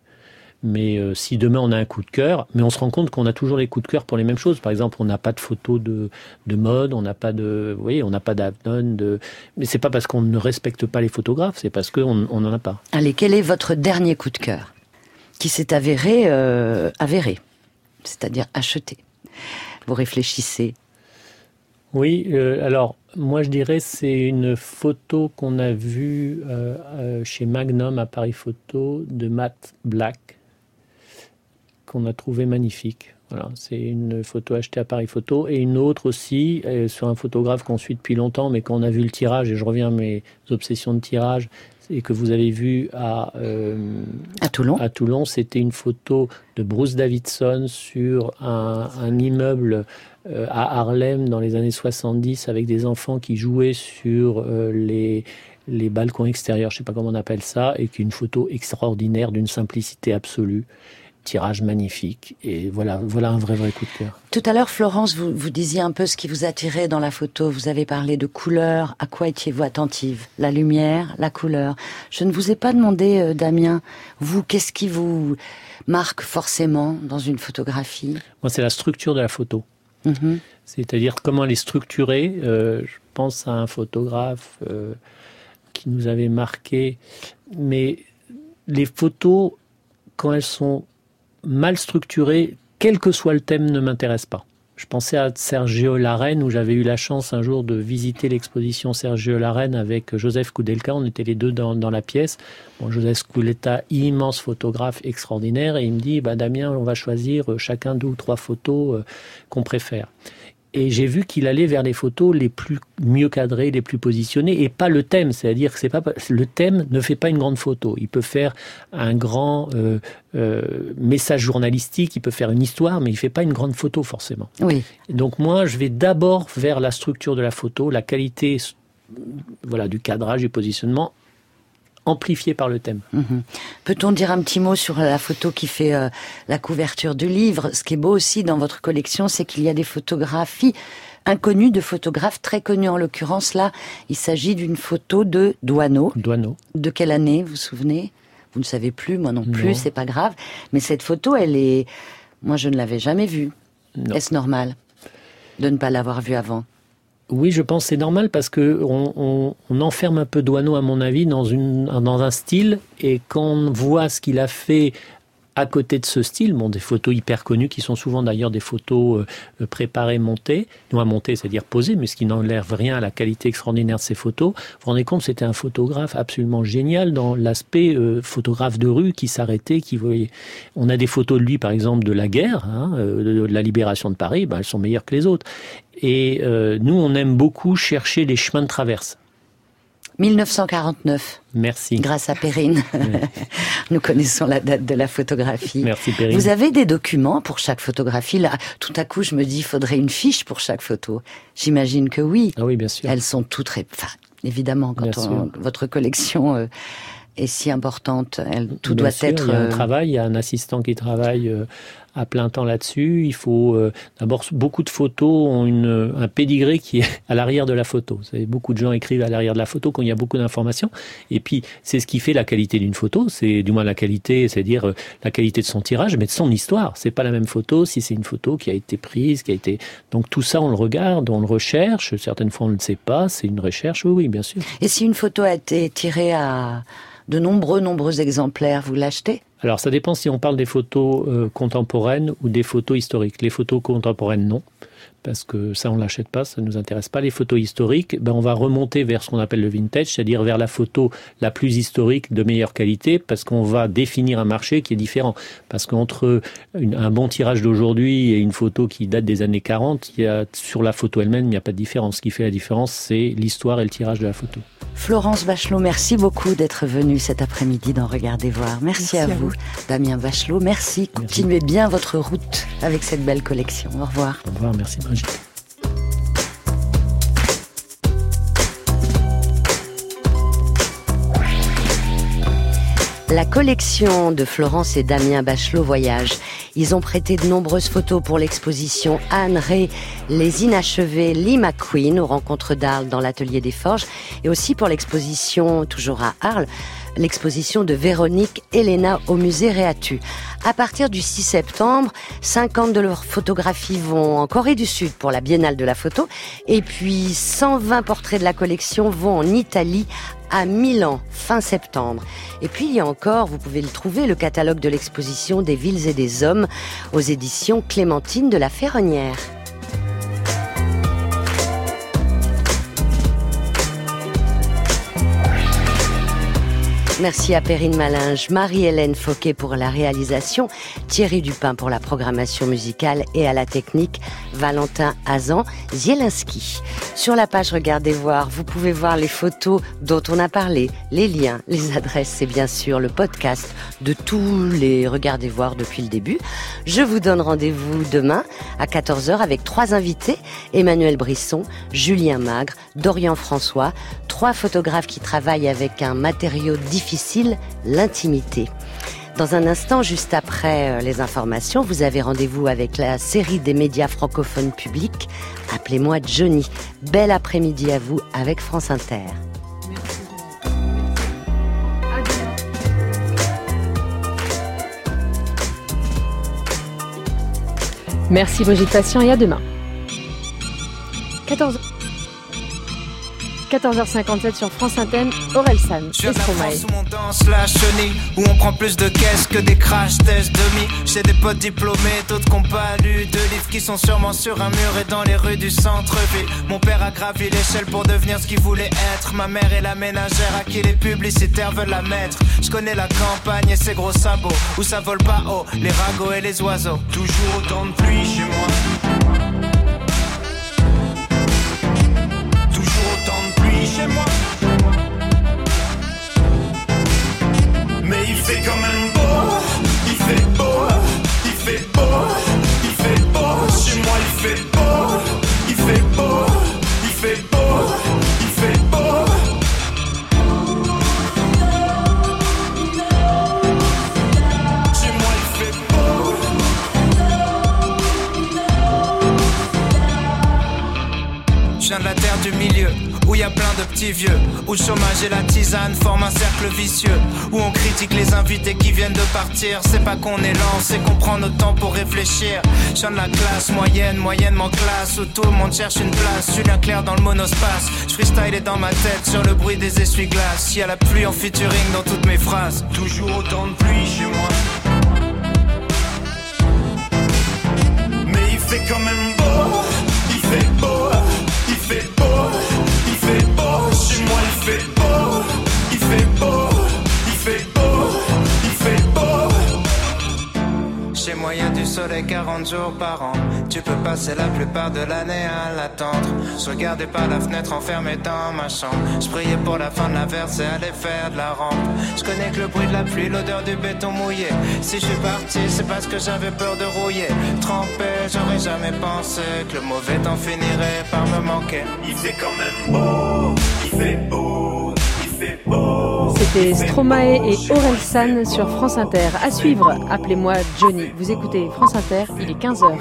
mais euh, si demain on a un coup de cœur, mais on se rend compte qu'on a toujours les coups de cœur pour les mêmes choses. Par exemple, on n'a pas de photos de, de mode, on n'a pas de, oui, on n'a pas d'Avnon, de, mais c'est pas parce qu'on ne respecte pas les photographes, c'est parce qu'on on n'en a pas. Allez, quel est votre dernier coup de cœur? Qui s'est avéré euh, avéré, c'est-à-dire acheté Vous réfléchissez. Oui, euh, alors moi je dirais c'est une photo qu'on a vue euh, chez Magnum à Paris Photo de Matt Black qu'on a trouvé magnifique. Voilà, c'est une photo achetée à Paris Photo et une autre aussi sur un photographe qu'on suit depuis longtemps, mais qu'on a vu le tirage et je reviens à mes obsessions de tirage et que vous avez vu à euh, à Toulon. À Toulon, c'était une photo de Bruce Davidson sur un, un immeuble euh, à Harlem dans les années 70 avec des enfants qui jouaient sur euh, les les balcons extérieurs, je sais pas comment on appelle ça, et qui est une photo extraordinaire d'une simplicité absolue, tirage magnifique, et voilà, voilà un vrai vrai coup de cœur. Tout à l'heure, Florence, vous, vous disiez un peu ce qui vous attirait dans la photo. Vous avez parlé de couleur. À quoi étiez-vous attentive? La lumière, la couleur. Je ne vous ai pas demandé, euh, Damien, vous, qu'est-ce qui vous marque forcément dans une photographie? Moi, c'est la structure de la photo. Mhm. C'est-à-dire comment elle est structurée. Euh, je pense à un photographe euh, qui nous avait marqué. Mais les photos, quand elles sont mal structurées, quel que soit le thème, ne m'intéressent pas. Je pensais à Sergio Larraine, où j'avais eu la chance un jour de visiter l'exposition Sergio Larraine avec Joseph Koudelka. On était les deux dans, dans la pièce. Bon, Joseph Koudelka, immense photographe extraordinaire, et il me dit bah, Damien, on va choisir chacun deux ou trois photos euh, qu'on préfère et j'ai vu qu'il allait vers les photos les plus mieux cadrées, les plus positionnées, et pas le thème. C'est-à-dire que c'est pas le thème ne fait pas une grande photo. Il peut faire un grand euh, euh, message journalistique, il peut faire une histoire, mais il fait pas une grande photo forcément. Oui. Donc moi, je vais d'abord vers la structure de la photo, la qualité, voilà, du cadrage, du positionnement, amplifié par le thème. Mhm. Peut-on dire un petit mot sur la photo qui fait euh, la couverture du livre? Ce qui est beau aussi dans votre collection, c'est qu'il y a des photographies inconnues de photographes très connus. En l'occurrence, là, il s'agit d'une photo de Douaneau. Douaneau. De quelle année, vous vous souvenez? Vous ne savez plus, moi non plus, c'est pas grave. Mais cette photo, elle est... Moi, je ne l'avais jamais vue. Est-ce normal de ne pas l'avoir vue avant? Oui, je pense c'est normal parce que on, enferme un peu Douaneau, à mon avis, dans, une, dans un style. Et quand on voit ce qu'il a fait à côté de ce style, bon, des photos hyper connues qui sont souvent d'ailleurs des photos euh, préparées, montées, non à monter, c'est-à-dire posées, mais ce qui n'enlève rien à la qualité extraordinaire de ces photos. Vous vous rendez compte, c'était un photographe absolument génial dans l'aspect euh, photographe de rue qui s'arrêtait, qui voyait. On a des photos de lui, par exemple, de la guerre, hein, euh, de, la libération de Paris, ben, elles sont meilleures que les autres. Et nous, on aime beaucoup chercher les chemins de traverse. 1949. Merci. Grâce à Perrine. Nous connaissons la date de la photographie. Merci Perrine. Vous avez des documents pour chaque photographie Là, tout à coup, je me dis, il faudrait une fiche pour chaque photo. J'imagine que oui. Ah oui, bien sûr. Elles sont toutes, enfin, évidemment, quand votre collection euh, est si importante, elle, tout doit être. Il y a un euh, travail, il y a un assistant qui travaille euh, à plein temps là-dessus. Il faut euh, d'abord beaucoup de photos ont une, un pédigré qui est à l'arrière de la photo. Vous savez, beaucoup de gens écrivent à l'arrière de la photo quand il y a beaucoup d'informations. Et puis c'est ce qui fait la qualité d'une photo. C'est du moins la qualité, c'est-à-dire euh, la qualité de son tirage, mais de son histoire. C'est pas la même photo si c'est une photo qui a été prise, qui a été. Donc tout ça, on le regarde, on le recherche. Certaines fois, on ne le sait pas. C'est une recherche. Oui, oui, bien sûr. Et si une photo a été tirée à de nombreux, nombreux exemplaires, vous l'achetez? Alors ça dépend si on parle des photos euh, contemporaines ou des photos historiques. Les photos contemporaines, non parce que ça on l'achète pas, ça ne nous intéresse pas. Les photos historiques, ben on va remonter vers ce qu'on appelle le vintage, c'est-à-dire vers la photo la plus historique de meilleure qualité, parce qu'on va définir un marché qui est différent. Parce qu'entre un bon tirage d'aujourd'hui et une photo qui date des années 40, il y a, sur la photo elle-même, il n'y a pas de différence. Ce qui fait la différence, c'est l'histoire et le tirage de la photo. Florence Bachelot, merci beaucoup d'être venue cet après-midi dans Regardez voir. Merci, à, vous. Damien Bachelot. Merci. Continuez bien votre route avec cette belle collection. Au revoir. Au revoir, merci La collection de Florence et Damien Bachelot Voyage. Ils ont prêté de nombreuses photos pour l'exposition Anne Ray, Les Inachevés, Lee McQueen aux rencontres d'Arles dans l'atelier des Forges et aussi pour l'exposition, toujours à Arles, l'exposition de Véronique Elena au musée Réatu. À partir du 6 septembre, 50 de leurs photographies vont en Corée du Sud pour la Biennale de la photo et puis 120 portraits de la collection vont en Italie à Milan fin septembre. Et puis il y a encore, vous pouvez le trouver, le catalogue de l'exposition des villes et des hommes aux éditions Clémentine de la Ferronnière. Merci à Perrine Malinge, Marie-Hélène Fauquet pour la réalisation, Thierry Dupin pour la programmation musicale et à la technique, Valentin Azan, Zielinski. Sur la page Regardez voir, vous pouvez voir les photos dont on a parlé, les liens, les adresses et bien sûr le podcast de tous les Regardez voir depuis le début. Je vous donne rendez-vous demain à 14h avec trois invités, Emmanuel Brisson, Julien Magre, Dorian François, trois photographes qui travaillent avec un matériau difficile, l'intimité. Dans un instant, juste après euh, les informations, vous avez rendez-vous avec la série des médias francophones publics. Appelez-moi Johnny. Bel après-midi à vous avec France Inter. Merci Brigitte Patient et à demain. 14 14h57 sur France Inter, Orelsan et Stromae. où on danse la chenille, où on prend plus de caisses que des crash tests demi. J'ai des potes diplômés, d'autres qui pas lu de livres qui sont sûrement sur un mur et dans les rues du centre-ville. Mon père a gravi l'échelle pour devenir ce qu'il voulait être. Ma mère est la ménagère à qui les publicitaires veulent la mettre. Je connais la campagne et ses gros sabots, où ça vole pas haut, les ragots et les oiseaux. Toujours autant de pluie chez moi. C'est pas qu'on est lent, c'est qu'on prend notre temps pour réfléchir. Je de la classe moyenne, moyennement classe, où tout le monde cherche une place. Julien Clair dans le monospace, je freestyle est dans ma tête sur le bruit des essuie-glaces. Y a la pluie en featuring dans toutes mes phrases. Toujours autant de pluie chez moi. Mais il fait quand même soleil 40 jours par an. Tu peux passer la plupart de l'année à l'attendre. Je regardais par la fenêtre enfermé dans ma chambre. Je priais pour la fin de la verse et aller faire de la rampe. Je connais que le bruit de la pluie, l'odeur du béton mouillé. Si je suis parti, c'est parce que j'avais peur de rouiller. Trempé, j'aurais jamais pensé que le mauvais temps finirait par me manquer. Il fait quand même beau. C'était Stromae et Orelsan sur France Inter. À suivre, appelez-moi Johnny. Vous écoutez France Inter, il est 15h.